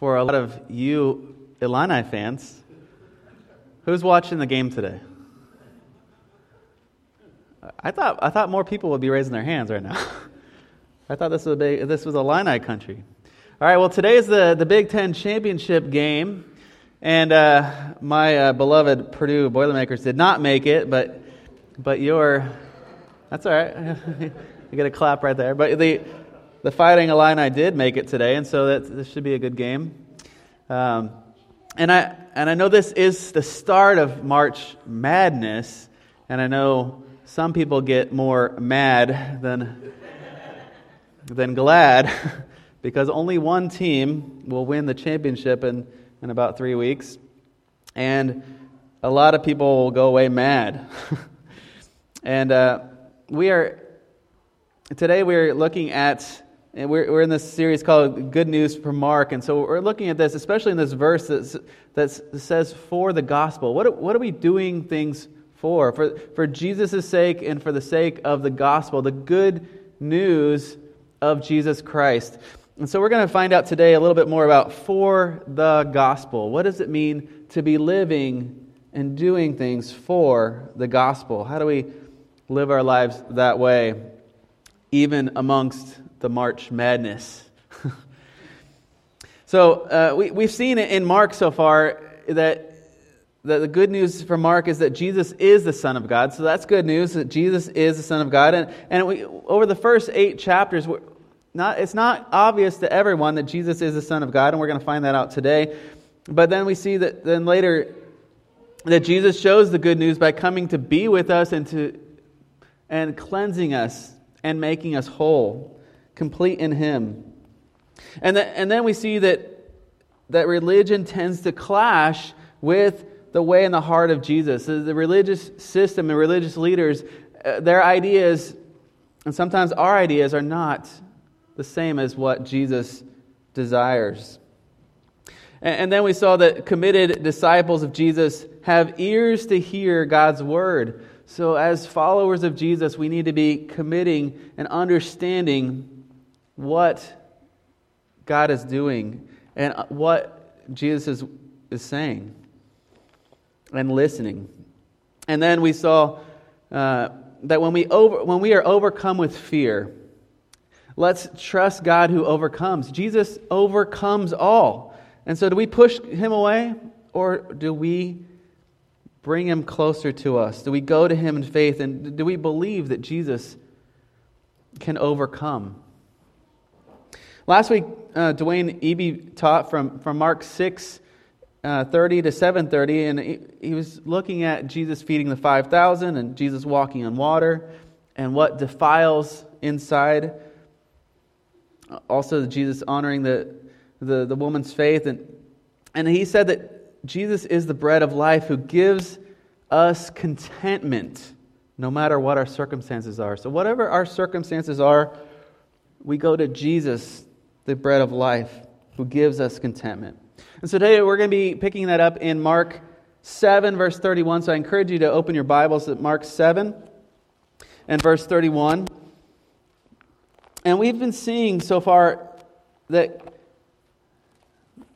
for a lot of you Illini fans. Who's watching the game today? I thought, I thought more people would be raising their hands right now. I thought this was a big, this was Illini country. All right, well, today is the, the Big Ten championship game, and uh, my uh, beloved Purdue Boilermakers did not make it, but but your that's all right. you get a clap right there. But the the Fighting Illini did make it today, and so that this should be a good game. Um, and I and I know this is the start of March Madness, and I know some people get more mad than, than glad because only one team will win the championship in, in about three weeks. And a lot of people will go away mad. and uh, we are, today we're looking at, and we're, we're in this series called Good News for Mark. And so we're looking at this, especially in this verse that, that says, for the gospel. What, what are we doing things for. For, for Jesus' sake and for the sake of the gospel, the good news of Jesus Christ. And so we're going to find out today a little bit more about for the gospel. What does it mean to be living and doing things for the gospel? How do we live our lives that way, even amongst the March madness? so uh, we, we've seen it in Mark so far that the, the good news for Mark is that Jesus is the Son of God. So that's good news that Jesus is the Son of God. And, and we, over the first eight chapters, not, it's not obvious to everyone that Jesus is the Son of God, and we're going to find that out today. But then we see that then later that Jesus shows the good news by coming to be with us and to and cleansing us and making us whole, complete in Him. And, and then we see that that religion tends to clash with the way and the heart of Jesus. The religious system and religious leaders, uh, their ideas, and sometimes our ideas, are not the same as what Jesus desires. And, and then we saw that committed disciples of Jesus have ears to hear God's word. So, as followers of Jesus, we need to be committing and understanding what God is doing and what Jesus is, is saying and listening. And then we saw uh, that when we, over, when we are overcome with fear, let's trust God who overcomes. Jesus overcomes all. And so, do we push him away or do we bring him closer to us? Do we go to him in faith and do we believe that Jesus can overcome? Last week, uh, Dwayne Eby taught from, from Mark 6 uh, 30 to 7.30 and he, he was looking at jesus feeding the 5000 and jesus walking on water and what defiles inside also jesus honoring the, the, the woman's faith. And, and he said that jesus is the bread of life who gives us contentment no matter what our circumstances are. So whatever our circumstances are we go to jesus the bread of life who gives us contentment and so today we're going to be picking that up in Mark 7, verse 31. So I encourage you to open your Bibles at Mark 7 and verse 31. And we've been seeing so far that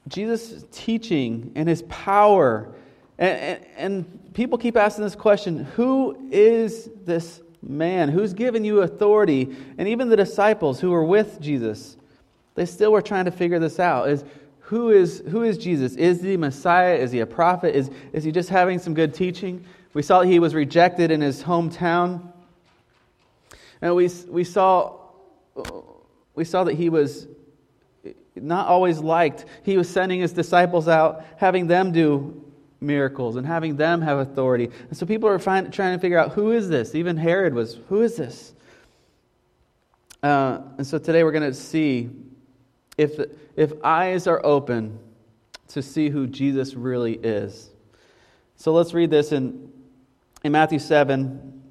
Jesus' teaching and his power, and, and, and, people keep asking this question who is this man? Who's given you authority? And even the disciples who were with Jesus, they still were trying to figure this out. Is who is, who is Jesus? Is he Messiah? Is he a prophet? Is, is he just having some good teaching? We saw he was rejected in his hometown. And we, we, saw, we saw that he was not always liked. He was sending his disciples out, having them do miracles and having them have authority. And so people are find, trying to figure out who is this? Even Herod was, who is this? Uh, and so today we're going to see if, if eyes are open to see who Jesus really is. So let's read this in, in Matthew 7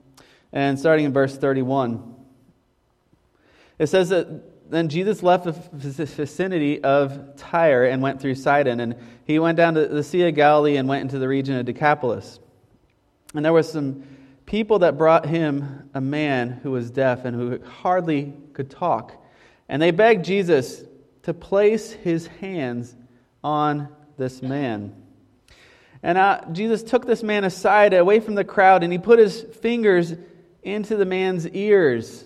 and starting in verse 31. It says that then Jesus left the vicinity of Tyre and went through Sidon, and he went down to the Sea of Galilee and went into the region of Decapolis. And there were some people that brought him a man who was deaf and who hardly could talk. And they begged Jesus to place his hands on this man. And uh, Jesus took this man aside, away from the crowd, and he put his fingers into the man's ears.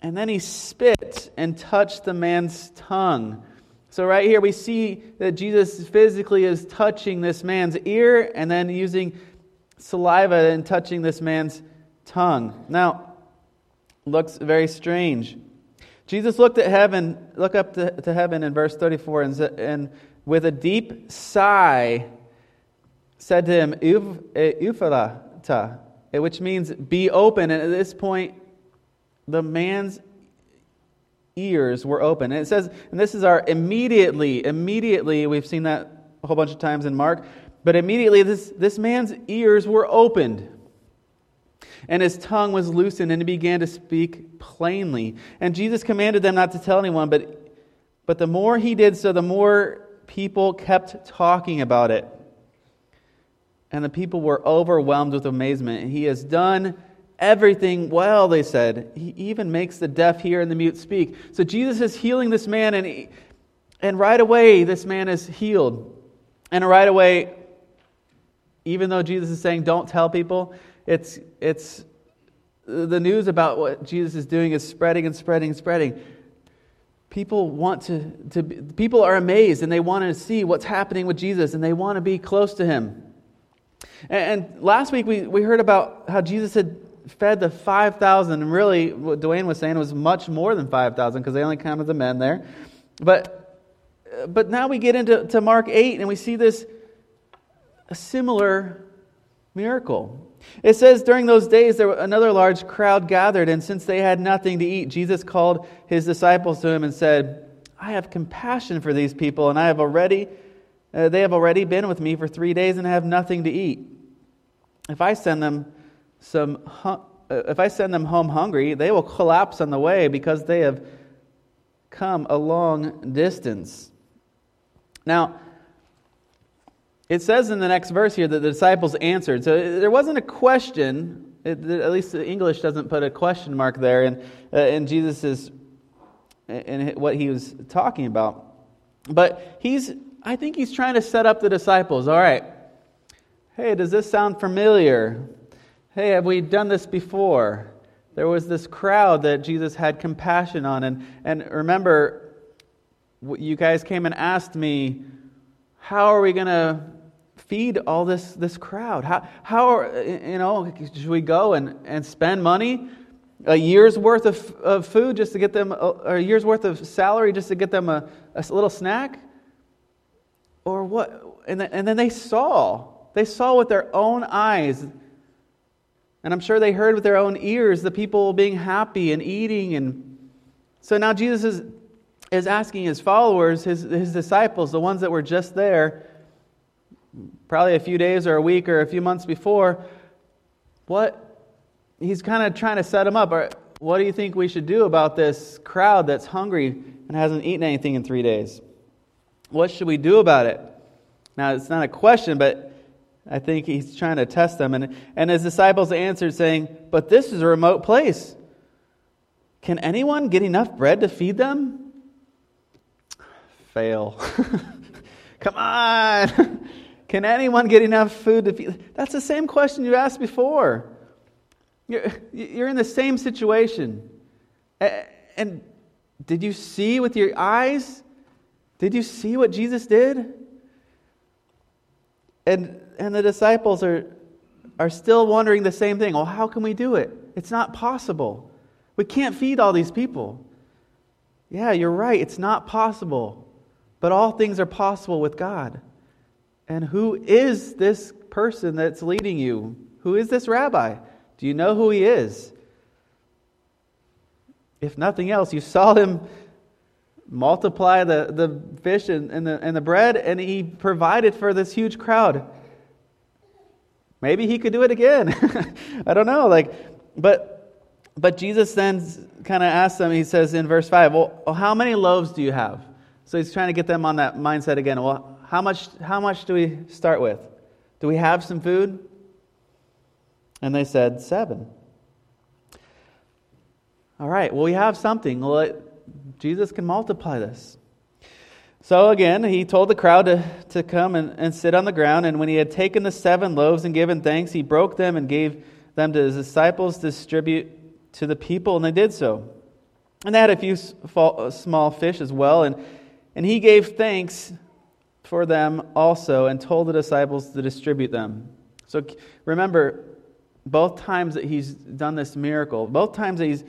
And then he spit and touched the man's tongue. So, right here, we see that Jesus physically is touching this man's ear and then using saliva and touching this man's tongue. Now, looks very strange. Jesus looked at heaven, look up to, to heaven in verse 34, and, and with a deep sigh said to him, Ephphatha, which means be open. And at this point, the man's ears were open. And it says, and this is our immediately, immediately, we've seen that a whole bunch of times in Mark, but immediately this, this man's ears were opened. And his tongue was loosened, and he began to speak plainly. And Jesus commanded them not to tell anyone, but, but the more he did so, the more people kept talking about it. And the people were overwhelmed with amazement. He has done everything well, they said. He even makes the deaf hear and the mute speak. So Jesus is healing this man, and, he, and right away, this man is healed. And right away, even though Jesus is saying, don't tell people, it's, it's the news about what Jesus is doing is spreading and spreading and spreading. People want to, to people are amazed and they want to see what's happening with Jesus and they want to be close to him. And, and last week we, we heard about how Jesus had fed the 5,000, and really what Dwayne was saying was much more than 5,000 because they only counted the men there. But, but now we get into to Mark 8 and we see this similar miracle. It says during those days there another large crowd gathered, and since they had nothing to eat, Jesus called his disciples to him and said, "I have compassion for these people, and I have already uh, they have already been with me for three days and have nothing to eat. If I send them some, uh, if I send them home hungry, they will collapse on the way because they have come a long distance." Now it says in the next verse here that the disciples answered. So there wasn't a question. At least the English doesn't put a question mark there in, uh, in Jesus' in what he was talking about. But he's, I think he's trying to set up the disciples. All right. Hey, does this sound familiar? Hey, have we done this before? There was this crowd that Jesus had compassion on. And, and remember, you guys came and asked me, how are we going to feed all this, this crowd? How, how you know, should we go and, and spend money? A year's worth of, of food just to get them, or a year's worth of salary just to get them a, a little snack? Or what? And then, and then they saw. They saw with their own eyes. And I'm sure they heard with their own ears the people being happy and eating. And so now Jesus is, is asking his followers, his, his disciples, the ones that were just there, probably a few days or a week or a few months before, what he's kind of trying to set them up. What do you think we should do about this crowd that's hungry and hasn't eaten anything in three days? What should we do about it? Now, it's not a question, but I think he's trying to test them. And, and his disciples answered, saying, But this is a remote place. Can anyone get enough bread to feed them? Fail. Come on. Can anyone get enough food to feed? That's the same question you asked before. You're, you're in the same situation. And did you see with your eyes? Did you see what Jesus did? And, and the disciples are, are still wondering the same thing. Well, how can we do it? It's not possible. We can't feed all these people. Yeah, you're right. It's not possible. But all things are possible with God. And who is this person that's leading you? Who is this rabbi? Do you know who he is? If nothing else, you saw him multiply the, the fish and, and, the, and the bread, and he provided for this huge crowd. Maybe he could do it again. I don't know. Like, but, but Jesus then kind of asks them, he says in verse 5, well, how many loaves do you have? So he's trying to get them on that mindset again. Well, how much, how much do we start with? Do we have some food? And they said, Seven. All right, well, we have something. Well, Jesus can multiply this. So again, he told the crowd to, to come and, and sit on the ground. And when he had taken the seven loaves and given thanks, he broke them and gave them to his disciples to distribute to the people, and they did so. And they had a few small fish as well. And, and he gave thanks for them also and told the disciples to distribute them. So remember, both times that he's done this miracle, both times that he's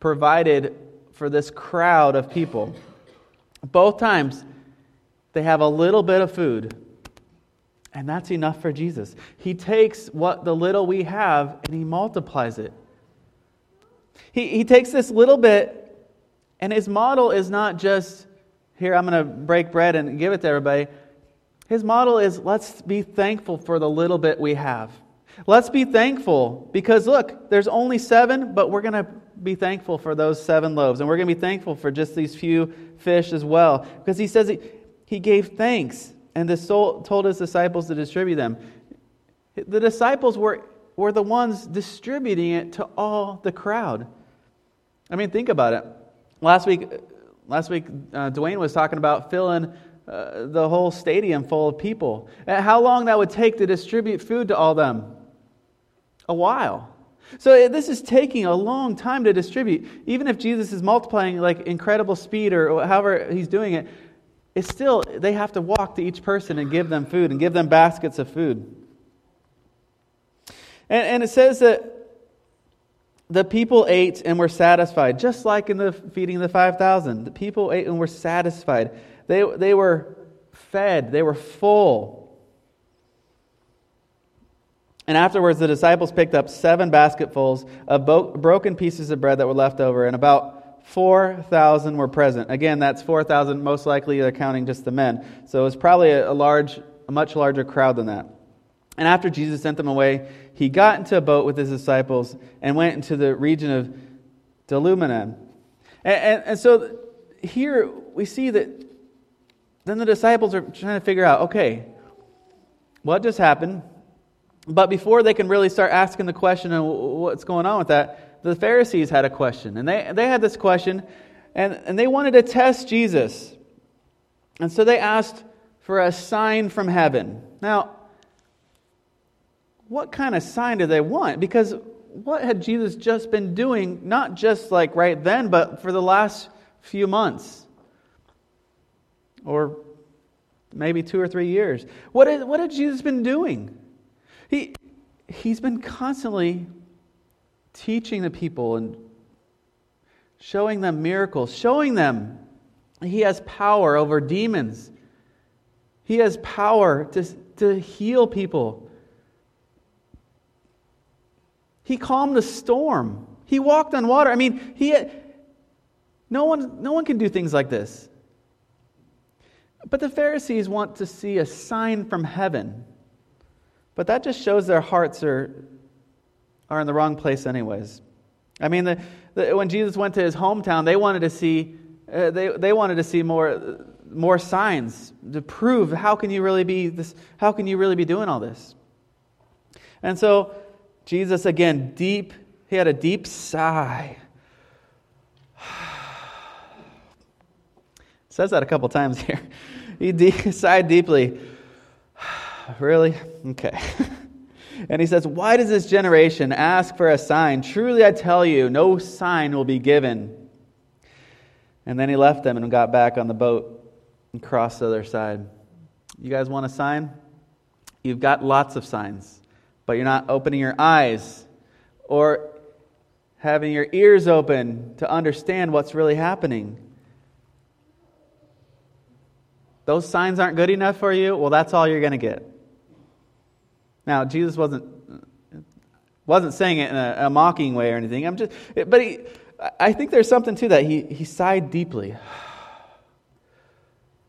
provided for this crowd of people, both times they have a little bit of food. And that's enough for Jesus. He takes what the little we have and he multiplies it. He, he takes this little bit, and his model is not just, here, I'm going to break bread and give it to everybody. His model is, let's be thankful for the little bit we have. Let's be thankful because look, there's only seven, but we're going to be thankful for those seven loaves. And we're going to be thankful for just these few fish as well. Because he says he, he gave thanks and the soul, told his disciples to distribute them. The disciples were, were the ones distributing it to all the crowd. I mean, think about it. Last week, last week uh, Dwayne was talking about filling uh, the whole stadium full of people. And how long that would take to distribute food to all them? A while. So uh, this is taking a long time to distribute. Even if Jesus is multiplying like incredible speed or however he's doing it, it's still they have to walk to each person and give them food and give them baskets of food. And, and it says that the people ate and were satisfied, just like in the feeding of the 5,000. The people ate and were satisfied. They, they were fed, they were full. And afterwards, the disciples picked up seven basketfuls of bo- broken pieces of bread that were left over, and about 4,000 were present. Again, that's 4,000, most likely they're counting just the men. So it was probably a, a, large, a much larger crowd than that. And after Jesus sent them away, he got into a boat with his disciples and went into the region of Dalmanutha. And, and, and so here we see that then the disciples are trying to figure out okay, what just happened? But before they can really start asking the question of what's going on with that, the Pharisees had a question. And they, they had this question, and, and they wanted to test Jesus. And so they asked for a sign from heaven. Now, what kind of sign do they want? Because what had Jesus just been doing, not just like right then, but for the last few months? Or maybe two or three years. What, is, what had Jesus been doing? He, he's been constantly teaching the people and showing them miracles, showing them he has power over demons. He has power to, to heal people. He calmed the storm. He walked on water. I mean, he no one, no one can do things like this. But the Pharisees want to see a sign from heaven. But that just shows their hearts are, are in the wrong place, anyways. I mean, the, the, when Jesus went to his hometown, they wanted to see, uh, they, they wanted to see more, more signs to prove how can you really be this, how can you really be doing all this? And so Jesus again, deep, he had a deep sigh. says that a couple times here. He de- sighed deeply. really? Okay. and he says, Why does this generation ask for a sign? Truly I tell you, no sign will be given. And then he left them and got back on the boat and crossed the other side. You guys want a sign? You've got lots of signs, but you're not opening your eyes or having your ears open to understand what's really happening. Those signs aren't good enough for you? Well, that's all you're going to get. Now, Jesus wasn't wasn't saying it in a, a, mocking way or anything. I'm just, but he, I think there's something to that. He he sighed deeply.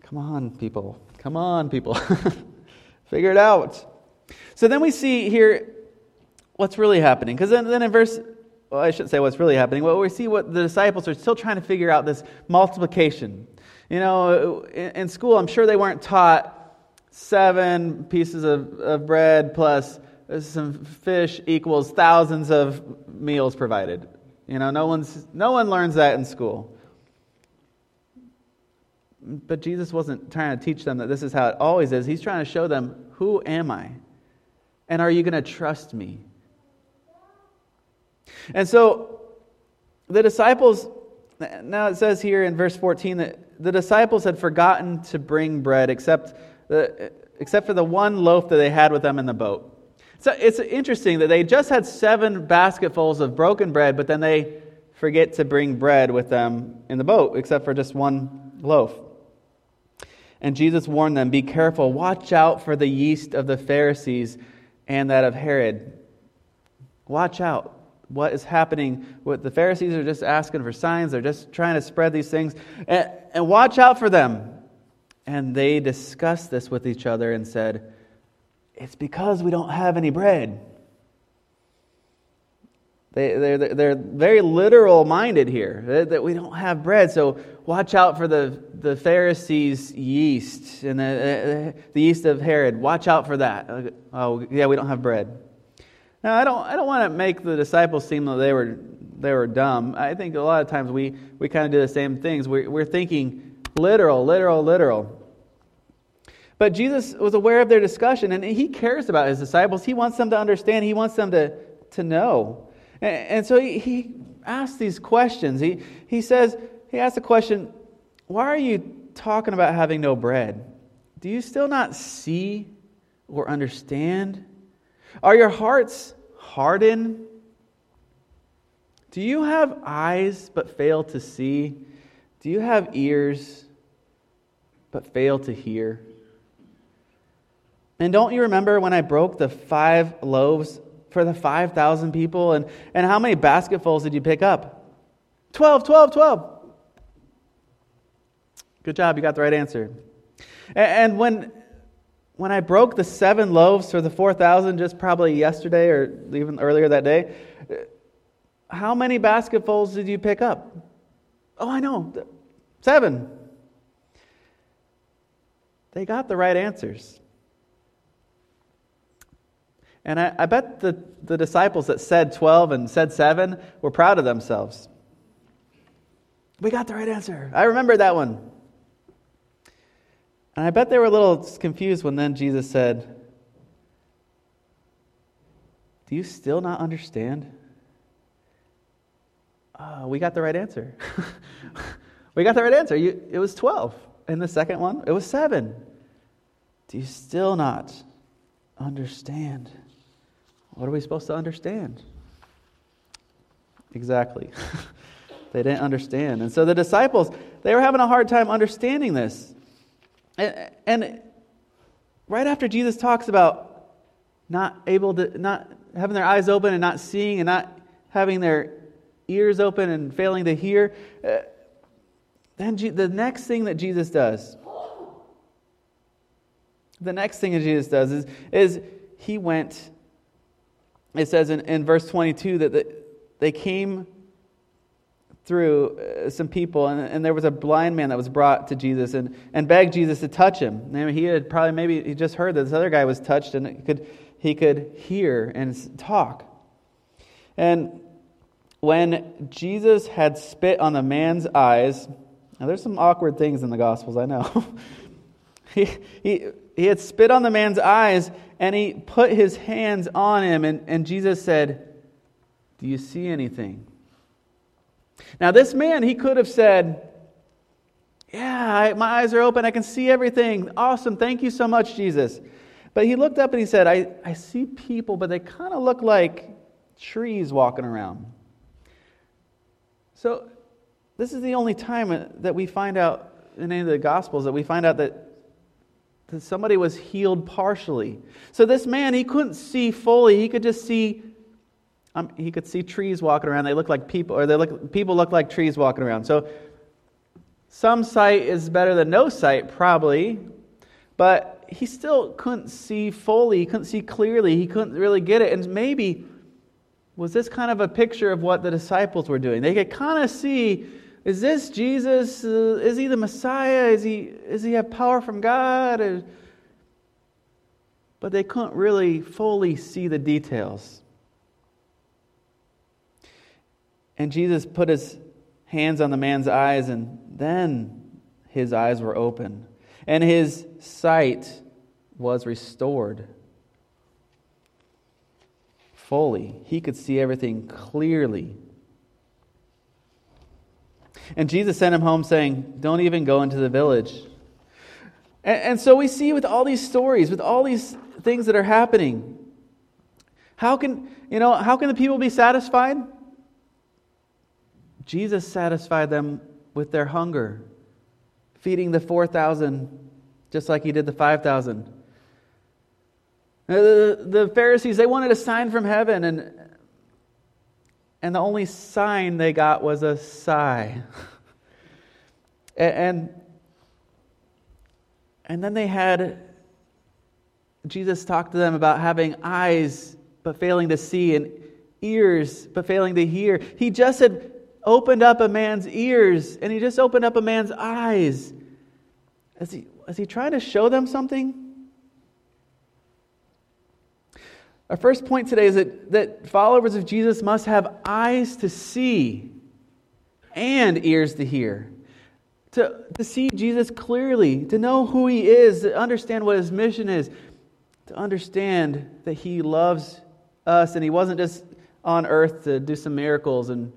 Come on, people. Come on, people. Figure it out. So then we see here what's really happening. Because then, then in verse, well, I shouldn't say what's really happening. Well, we see what the disciples are still trying to figure out this multiplication. You know, in, in school, I'm sure they weren't taught seven pieces of, of bread plus some fish equals thousands of meals provided. You know, no, one's, no one learns that in school. but Jesus wasn't trying to teach them that this is how it always is. He's trying to show them, who am I? And are you going to trust me? And so the disciples, now it says here in verse 14 that the disciples had forgotten to bring bread except, the, except for the one loaf that they had with them in the boat. So it's interesting that they just had seven basketfuls of broken bread, but then they forget to bring bread with them in the boat, except for just one loaf. And Jesus warned them Be careful, watch out for the yeast of the Pharisees and that of Herod. Watch out. What is happening? What the Pharisees are just asking for signs, they're just trying to spread these things. And, and watch out for them. And they discussed this with each other and said, It's because we don't have any bread. They, they're, they're very literal minded here, that we don't have bread. So watch out for the, the Pharisees' yeast and the, uh, uh, the yeast of Herod. Watch out for that. Uh, oh, yeah, we don't have bread. Now, I don't, I don't want to make the disciples seem that they were, they were dumb. I think a lot of times we, we kind of do the same things. We're, we're thinking literal, literal, literal. But Jesus was aware of their discussion, and he cares about his disciples. He wants them to understand, he wants them to, to know. And, so he, he asks these questions. He, he says, he asks the question, Why are you talking about having no bread? Do you still not see or understand? Are your hearts hardened? Do you have eyes but fail to see? Do you have ears but fail to hear? And don't you remember when I broke the five loaves for the 5,000 people? And, and how many basketfuls did you pick up? 12, 12, 12. Good job, you got the right answer. And, and when, when I broke the seven loaves for the 4,000, just probably yesterday or even earlier that day, how many basketfuls did you pick up? Oh, I know, seven. They got the right answers. And I, I bet the, the disciples that said 12 and said 7 were proud of themselves. We got the right answer. I remember that one. And I bet they were a little confused when then Jesus said, Do you still not understand? Uh, we got the right answer. we got the right answer. You, it was 12. And the second one, it was 7. Do you still not understand? What are we supposed to understand? Exactly. they didn't understand. And so the disciples, they were having a hard time understanding this. And, and right after Jesus talks about not able to, not having their eyes open and not seeing and not having their ears open and failing to hear, uh, then G- the next thing that Jesus does, the next thing that Jesus does is, is he went it says in, in verse 22 that the, they came through uh, some people, and, and, there was a blind man that was brought to Jesus and, and begged Jesus to touch him. Mean, he had probably maybe he just heard that this other guy was touched and he could, he could hear and talk. And when Jesus had spit on the man's eyes, now there's some awkward things in the Gospels, I know. he, he, he had spit on the man's eyes and he put his hands on him, and, and Jesus said, Do you see anything? Now, this man, he could have said, Yeah, I, my eyes are open. I can see everything. Awesome. Thank you so much, Jesus. But he looked up and he said, I, I see people, but they kind of look like trees walking around. So, this is the only time that we find out in any of the Gospels that we find out that that somebody was healed partially. So this man, he couldn't see fully. He could just see um, he could see trees walking around. They look like people, or they look people look like trees walking around. So some sight is better than no sight, probably, but he still couldn't see fully. He couldn't see clearly. He couldn't really get it. And maybe was this kind of a picture of what the disciples were doing? They could kind of see is this Jesus? Uh, is he the Messiah? Is he, is he have power from God? Or, but they couldn't really fully see the details. And Jesus put his hands on the man's eyes, and then his eyes were open, and his sight was restored fully. He could see everything clearly. And Jesus sent him home saying, Don't even go into the village. And, and, so we see with all these stories, with all these things that are happening, how can, you know, how can the people be satisfied? Jesus satisfied them with their hunger, feeding the 4,000 just like he did the 5,000. Uh, the, the Pharisees, they wanted a sign from heaven, and, and the only sign they got was a sigh. and, and then they had Jesus talk to them about having eyes but failing to see and ears but failing to hear. He just had opened up a man's ears and he just opened up a man's eyes. Is he, is he trying to show them something? Our first point today is that, that followers of Jesus must have eyes to see and ears to hear. To, to see Jesus clearly, to know who he is, to understand what his mission is, to understand that he loves us and he wasn't just on earth to do some miracles and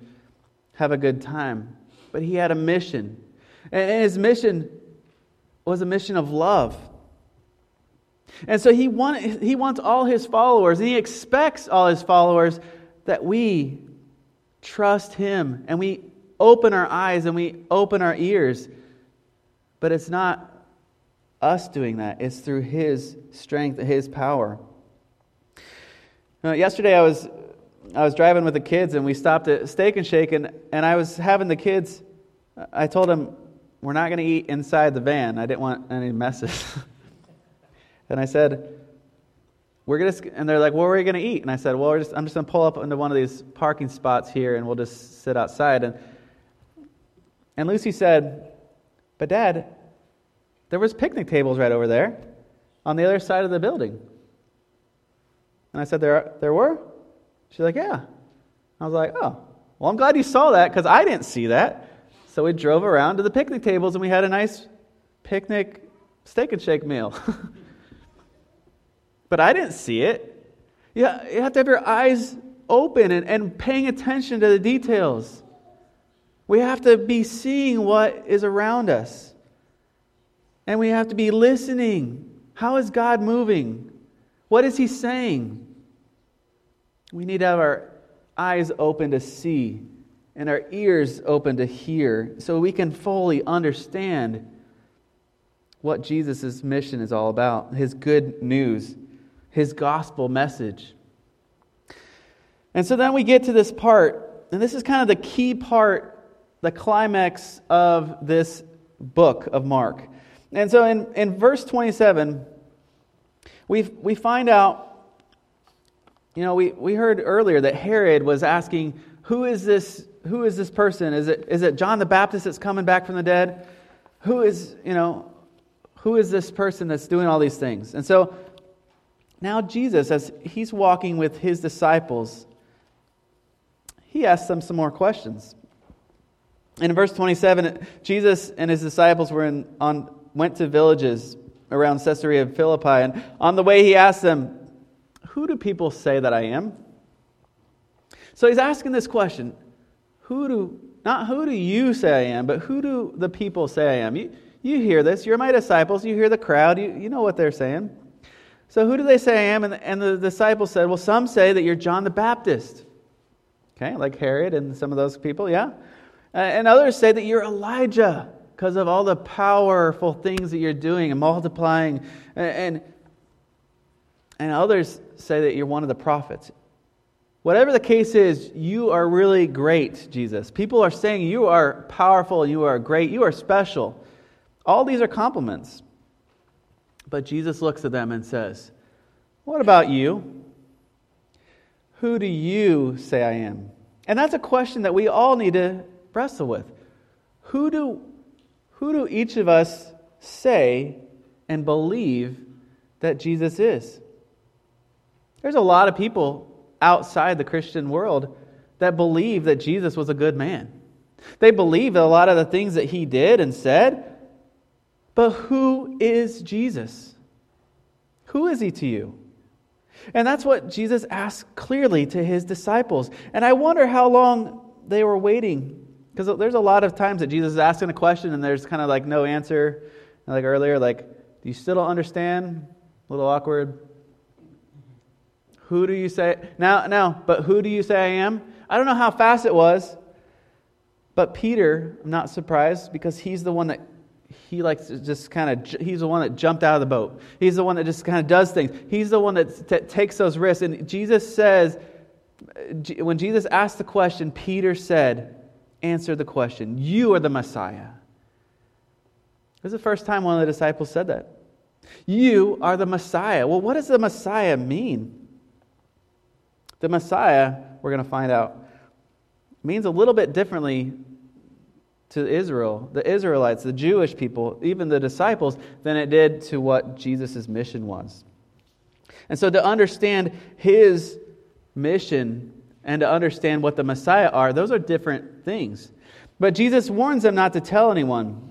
have a good time, but he had a mission. And his mission was a mission of love. And so he, want, he wants all his followers, and he expects all his followers that we trust him and we open our eyes and we open our ears. But it's not us doing that, it's through his strength, his power. Now, yesterday I was, I was driving with the kids and we stopped at Steak and Shake, and, and I was having the kids, I told them, we're not going to eat inside the van. I didn't want any messes. And I said, we're gonna, and they're like, what are we going to eat? And I said, well, just, I'm just going to pull up into one of these parking spots here and we'll just sit outside. And, and Lucy said, but Dad, there was picnic tables right over there on the other side of the building. And I said, there, there were? She's like, yeah. I was like, oh, well, I'm glad you saw that because I didn't see that. So we drove around to the picnic tables and we had a nice picnic steak and shake meal. but I didn't see it. You have to have your eyes open and, and paying attention to the details. We have to be seeing what is around us. And we have to be listening. How is God moving? What is He saying? We need to have our eyes open to see and our ears open to hear so we can fully understand what Jesus' mission is all about, His good news his gospel message. And so then we get to this part, and this is kind of the key part, the climax of this book of Mark. And so in, in verse 27, we we find out, you know, we, we heard earlier that Herod was asking, who is this, who is this person? Is it, is it John the Baptist that's coming back from the dead? Who is, you know, who is this person that's doing all these things? And so now, Jesus, as he's walking with his disciples, he asks them some more questions. In verse 27, Jesus and his disciples were in, on, went to villages around Caesarea Philippi, and on the way he asked them, Who do people say that I am? So he's asking this question Who do, not who do you say I am, but who do the people say I am? You, you hear this. You're my disciples. You hear the crowd. You, you know what they're saying. So who do they say I am? And the, and the disciples said, Well, some say that you're John the Baptist. Okay, like Herod and some of those people, yeah. Uh, and others say that you're Elijah because of all the powerful things that you're doing and multiplying. And, and, and others say that you're one of the prophets. Whatever the case is, you are really great, Jesus. People are saying you are powerful, you are great, you are special. All these are compliments. But Jesus looks at them and says, What about you? Who do you say I am? And that's a question that we all need to wrestle with. Who do, who do each of us say and believe that Jesus is? There's a lot of people outside the Christian world that believe that Jesus was a good man. They believe that a lot of the things that he did and said But who is Jesus? Who is he to you? And that's what Jesus asked clearly to his disciples. And I wonder how long they were waiting. Because there's a lot of times that Jesus is asking a question and there's kind of like no answer. Like earlier, like, do you still don't understand? A little awkward. Who do you say? Now, now, but who do you say I am? I don't know how fast it was, but Peter, I'm not surprised because he's the one that he likes to just kind of he's the one that jumped out of the boat. He's the one that just kind of does things. He's the one that takes those risks. And jesus says when jesus asked the question peter said answer the question. You are the messiah. This is the first time one of the disciples said that. You are the messiah. Well what does the messiah mean? The messiah we're going to find out means a little bit differently to Israel, the Israelites, the Jewish people, even the disciples, than it did to what Jesus' mission was. And so to understand his mission and to understand what the Messiah are, those are different things. But Jesus warns them not to tell anyone.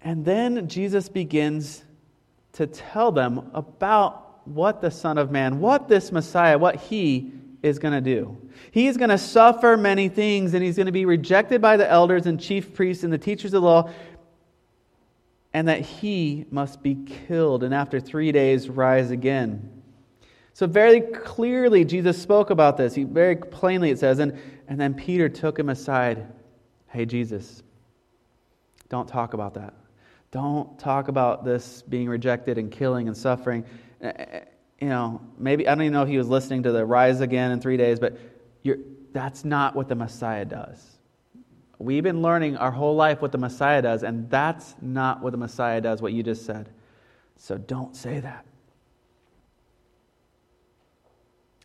And then Jesus begins to tell them about what the Son of Man, what this Messiah, what he is going to do. He's going to suffer many things, and he's going to be rejected by the elders and chief priests and the teachers of the law, and that he must be killed, and after three days rise again. So, very clearly, Jesus spoke about this. He, very plainly, it says. And, and then Peter took him aside. Hey, Jesus, don't talk about that. Don't talk about this being rejected and killing and suffering you know, maybe, I don't even know if he was listening to the rise again in three days, but that's not what the Messiah does. We've been learning our whole life what the Messiah does, and that's not what the Messiah does, what you just said. So don't say that.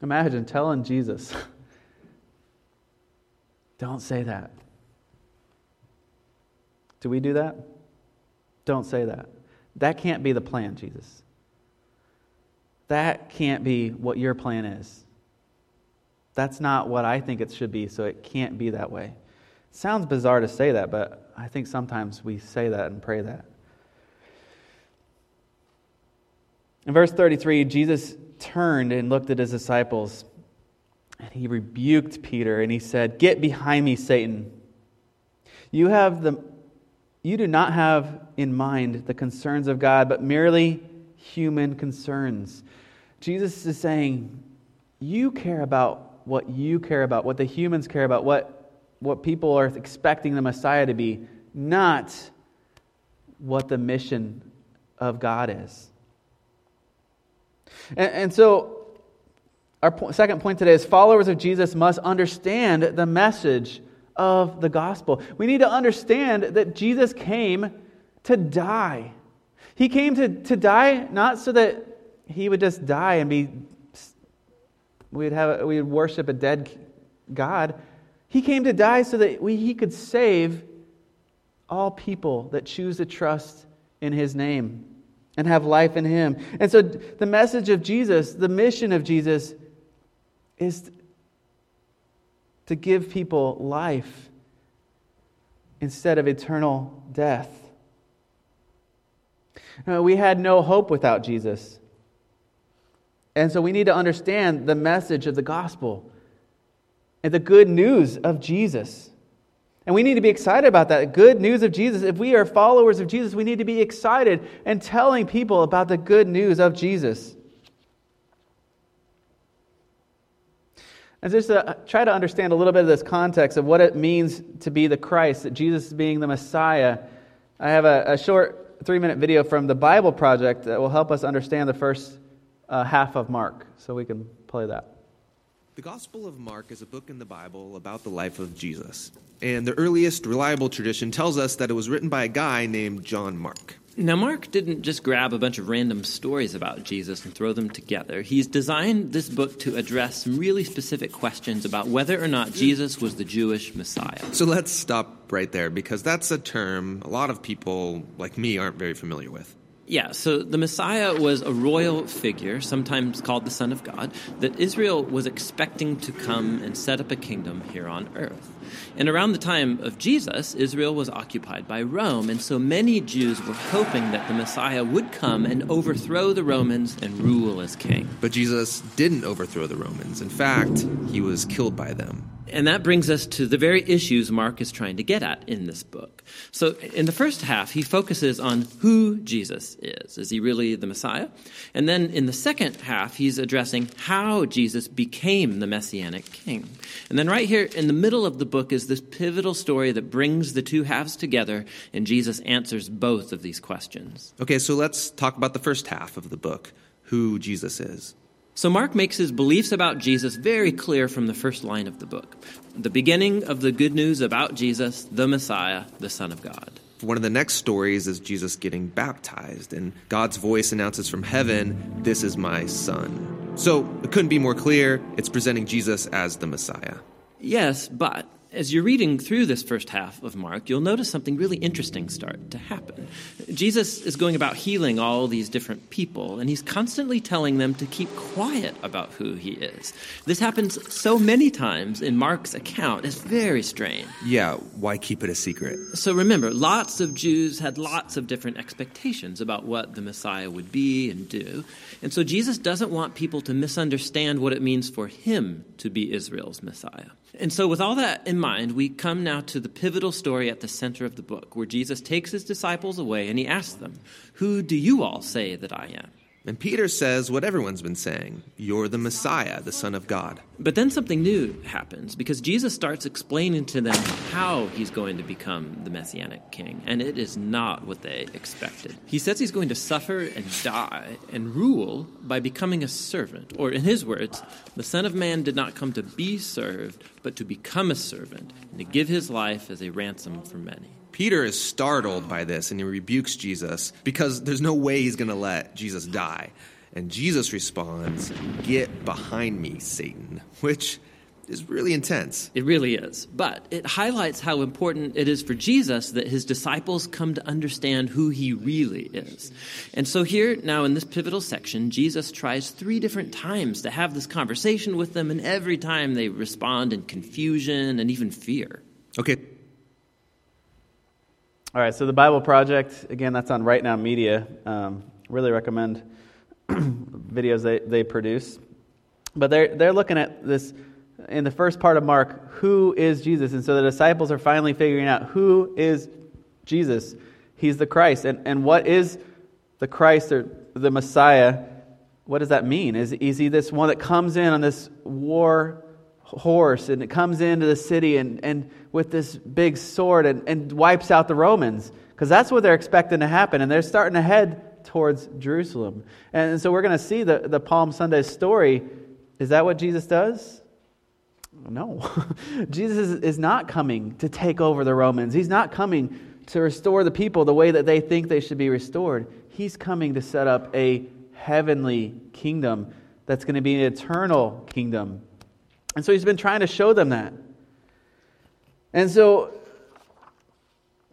Imagine telling Jesus, don't say that. Do we do that? Don't say that. That can't be the plan, Jesus. That can't be what your plan is. That's not what I think it should be, so it can't be that way. It sounds bizarre to say that, but I think sometimes we say that and pray that. In verse 33, Jesus turned and looked at his disciples, and he rebuked Peter, and he said, Get behind me, Satan. You, have the, you do not have in mind the concerns of God, but merely human concerns. Jesus is saying, You care about what you care about, what the humans care about, what, what people are expecting the Messiah to be, not what the mission of God is. And, and so, our po- second point today is followers of Jesus must understand the message of the gospel. We need to understand that Jesus came to die. He came to, to die not so that he would just die and be we'd have we would worship a dead god. He came to die so that we, he could save all people that choose to trust in his name and have life in him. And so the message of jesus the mission of jesus is to give people life instead of eternal death Uh, we had no hope without jesus and so we need to understand the message of the gospel and the good news of Jesus. And we need to be excited about that good news of Jesus. If we are followers of Jesus, we need to be excited and telling people about the good news of Jesus. And just to try to understand a little bit of this context of what it means to be the Christ, that Jesus is being the Messiah, I have a, a short three minute video from the Bible Project that will help us understand the first uh, half of Mark. So we can play that. The Gospel of Mark is a book in the Bible about the life of Jesus. And the earliest reliable tradition tells us that it was written by a guy named John Mark. Now, Mark didn't just grab a bunch of random stories about Jesus and throw them together. He's designed this book to address some really specific questions about whether or not Jesus was the Jewish Messiah. So let's stop right there because that's a term a lot of people like me aren't very familiar with. Yeah, so the Messiah was a royal figure, sometimes called the Son of God, that Israel was expecting to come and set up a kingdom here on earth. And around the time of Jesus, Israel was occupied by Rome, and so many Jews were hoping that the Messiah would come and overthrow the Romans and rule as king. But Jesus didn't overthrow the Romans. In fact, he was killed by them. And that brings us to the very issues Mark is trying to get at in this book. So, in the first half, he focuses on who Jesus is. Is he really the Messiah? And then in the second half, he's addressing how Jesus became the Messianic king. And then, right here in the middle of the book, is this pivotal story that brings the two halves together, and Jesus answers both of these questions. Okay, so let's talk about the first half of the book who Jesus is. So Mark makes his beliefs about Jesus very clear from the first line of the book. The beginning of the good news about Jesus, the Messiah, the Son of God. One of the next stories is Jesus getting baptized, and God's voice announces from heaven, This is my Son. So it couldn't be more clear. It's presenting Jesus as the Messiah. Yes, but as you're reading through this first half of Mark, you'll notice something really interesting start to happen. Jesus is going about healing all these different people, and he's constantly telling them to keep quiet about who he is. This happens so many times in Mark's account, it's very strange. Yeah, why keep it a secret? So remember, lots of Jews had lots of different expectations about what the Messiah would be and do. And so Jesus doesn't want people to misunderstand what it means for him to be Israel's Messiah. And so, with all that in mind, we come now to the pivotal story at the center of the book, where Jesus takes his disciples away and he asks them, Who do you all say that I am? And Peter says what everyone's been saying You're the Messiah, the Son of God. But then something new happens because Jesus starts explaining to them how he's going to become the Messianic king, and it is not what they expected. He says he's going to suffer and die and rule by becoming a servant, or in his words, the Son of Man did not come to be served, but to become a servant and to give his life as a ransom for many. Peter is startled by this and he rebukes Jesus because there's no way he's going to let Jesus die. And Jesus responds, Get behind me, Satan, which is really intense. It really is. But it highlights how important it is for Jesus that his disciples come to understand who he really is. And so, here now in this pivotal section, Jesus tries three different times to have this conversation with them, and every time they respond in confusion and even fear. Okay, All right, so the Bible Project, again, that's on Right Now Media. Um, really recommend videos they, they produce. But they're, they're looking at this in the first part of Mark who is Jesus? And so the disciples are finally figuring out who is Jesus? He's the Christ. And, and what is the Christ or the Messiah? What does that mean? Is, is he this one that comes in on this war horse and it comes into the city and, and with this big sword and, and wipes out the Romans? Because that's what they're expecting to happen. And they're starting to head towards Jerusalem. And so we're going to see the, the Palm Sunday story. Is that what Jesus does? No. Jesus is, not coming to take over the Romans. He's not coming to restore the people the way that they think they should be restored. He's coming to set up a heavenly kingdom that's going to be an eternal kingdom. And so he's been trying to show them that. And so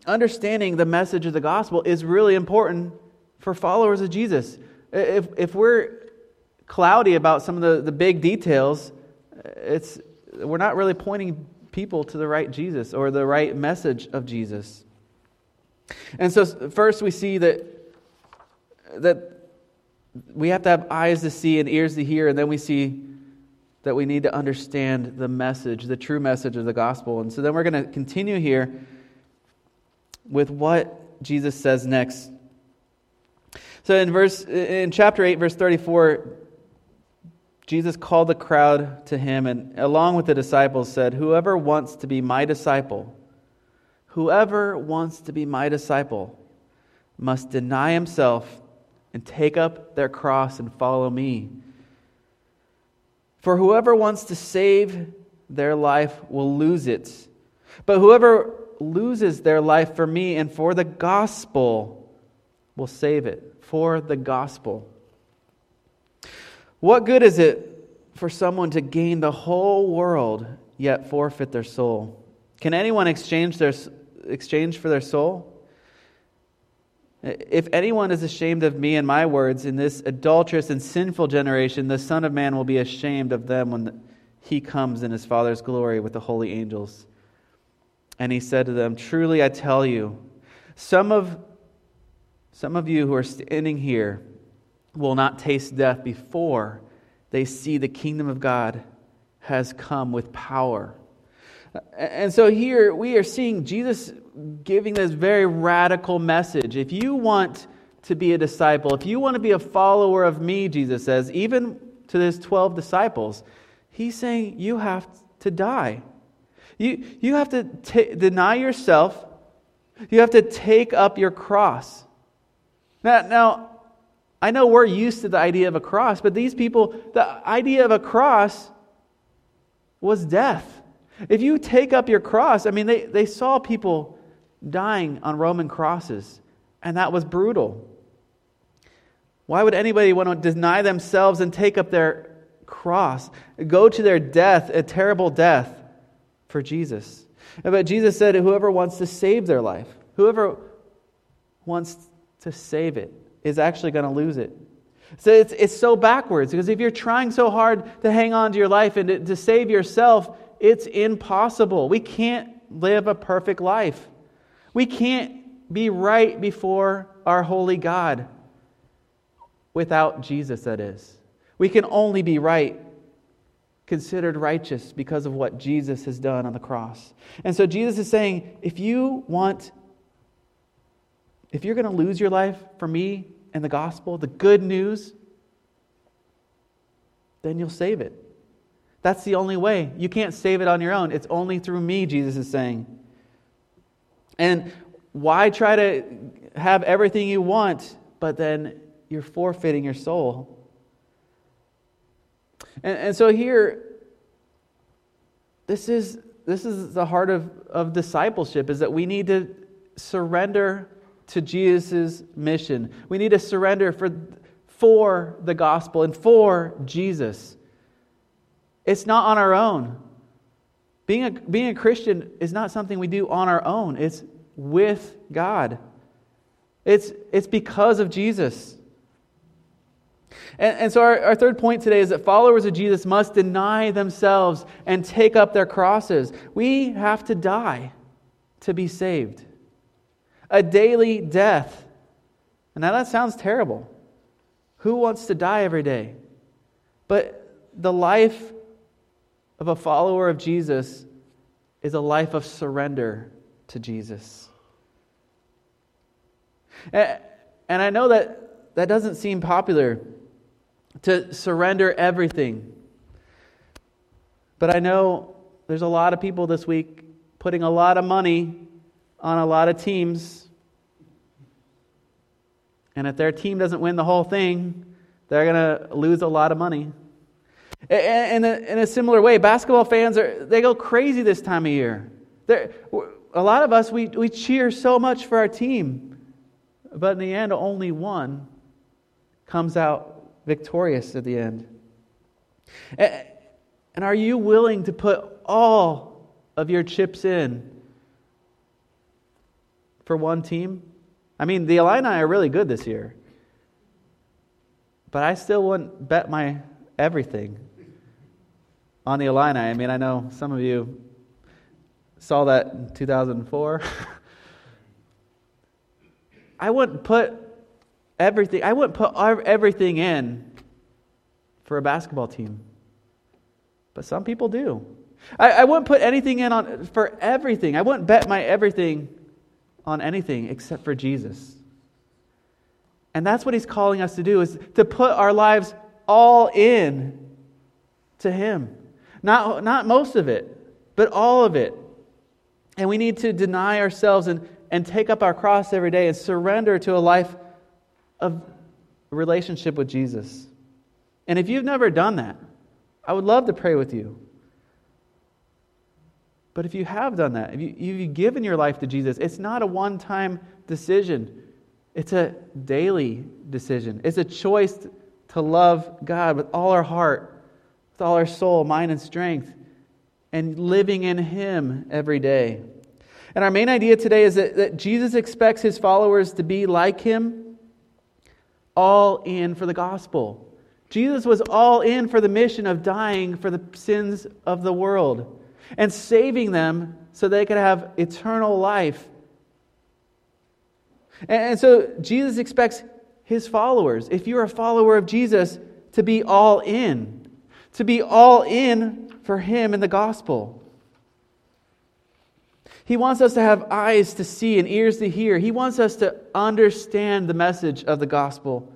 understanding the message of the gospel is really important for followers of Jesus. If, if we're cloudy about some of the, the big details, it's, we're not really pointing people to the right Jesus or the right message of Jesus. And so, first, we see that, that we have to have eyes to see and ears to hear, and then we see that we need to understand the message, the true message of the gospel. And so, then we're going to continue here with what Jesus says next. So, in verse in chapter 8, verse 34, Jesus called the crowd to him and, along with the disciples, said, Whoever wants to be my disciple, whoever wants to be my disciple must deny himself and take up their cross and follow me. For whoever wants to save their life will lose it. But whoever loses their life for me and for the gospel will save it. For the gospel. What good is it for someone to gain the whole world yet forfeit their soul? Can anyone exchange, their, exchange for their soul? If anyone is ashamed of me and my words in this adulterous and sinful generation, the Son of Man will be ashamed of them when he comes in his Father's glory with the holy angels. And he said to them, Truly I tell you, some of, some of you who are standing here will not taste death before they see the kingdom of God has come with power. And so here we are seeing Jesus giving this very radical message. If you want to be a disciple, if you want to be a follower of me, Jesus says, even to his 12 disciples, he's saying you have to die. You, you have to t- deny yourself. You have to take up your cross. Now, now, I know we're used to the idea of a cross, but these people, the idea of a cross was death. If you take up your cross, I mean, they, they saw people dying on Roman crosses, and that was brutal. Why would anybody want to deny themselves and take up their cross, go to their death, a terrible death, for Jesus? But Jesus said, Whoever wants to save their life, whoever wants to save it, is actually going to lose it. So it's, it's so backwards because if you're trying so hard to hang on to your life and to, to save yourself, it's impossible. We can't live a perfect life. We can't be right before our holy God without Jesus, that is. We can only be right, considered righteous because of what Jesus has done on the cross. And so Jesus is saying if you want, if you're going to lose your life for me and the gospel, the good news, then you'll save it. That's the only way. You can't save it on your own. It's only through me, Jesus is saying. And why try to have everything you want, but then you're forfeiting your soul? And, and so here, this is, this is the heart of, of discipleship, is that we need to surrender to Jesus' mission. We need to surrender for, for the gospel and for Jesus. It's not on our own. Being a, being a Christian is not something we do on our own, it's with God. It's, it's because of Jesus. And, and so, our, our third point today is that followers of Jesus must deny themselves and take up their crosses. We have to die to be saved. A daily death. And now that sounds terrible. Who wants to die every day? But the life of a follower of Jesus is a life of surrender to Jesus. And I know that that doesn't seem popular to surrender everything. But I know there's a lot of people this week putting a lot of money on a lot of teams. And if their team doesn't win the whole thing, they're going to lose a lot of money. In a, in a similar way, basketball fans are they go crazy this time of year. They're, a lot of us we, we cheer so much for our team, but in the end, only one comes out victorious at the end. And are you willing to put all of your chips in for one team? I mean, the Illini are really good this year, but I still wouldn't bet my everything on the Illini. I mean, I know some of you saw that in 2004. I wouldn't put everything, I wouldn't put everything in for a basketball team. But some people do. I, I wouldn't put anything in on for everything. I wouldn't bet my everything on anything except for Jesus. And that's what he's calling us to do is to put our lives all in to him. Not, not most of it, but all of it. And we need to deny ourselves and, and take up our cross every day and surrender to a life of relationship with Jesus. And if you've never done that, I would love to pray with you. But if you have done that, if you, you've given your life to Jesus, it's not a one time decision, it's a daily decision. It's a choice to love God with all our heart with all our soul, mind, and strength, and living in Him every day. And our main idea today is that, that Jesus expects his followers to be like him, all in for the gospel. Jesus was all in for the mission of dying for the sins of the world and saving them so they could have eternal life. And so Jesus expects his followers, if you're a follower of Jesus, to be all in, to be all in for him in the gospel. He wants us to have eyes to see and ears to hear. He wants us to understand the message of the gospel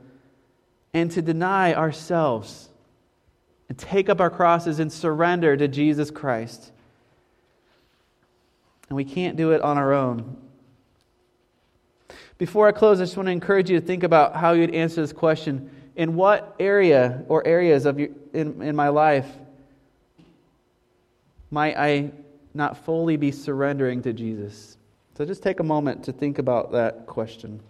and to deny ourselves and take up our crosses and surrender to Jesus Christ. And we can't do it on our own. Before I close, I just want to encourage you to think about how you'd answer this question. In what area or areas of your, in, in my life might I not fully be surrendering to Jesus? So just take a moment to think about that question.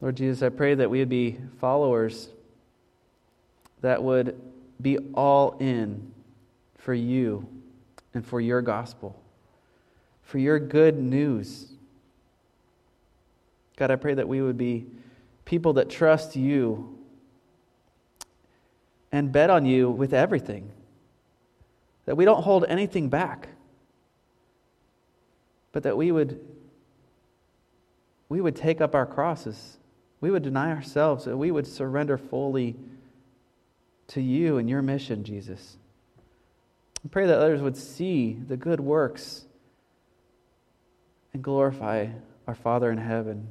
Lord Jesus, I pray that we would be followers that would be all in for you and for your gospel, for your good news. God, I pray that we would be people that trust you and bet on you with everything, that we don't hold anything back, but that we would, we would take up our crosses we would deny ourselves, that we would surrender fully to you and your mission, Jesus. I pray that others would see the good works and glorify our Father in heaven.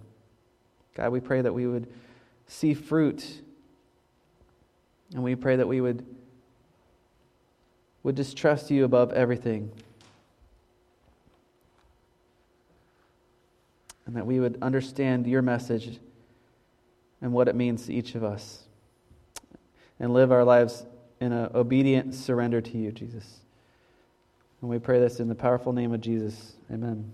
God, we pray that we would see fruit, and we pray that we would, would just trust you above everything. And that we would understand your message and what it means to each of us. And live our lives in an obedient surrender to you, Jesus. And we pray this in the powerful name of Jesus. Amen.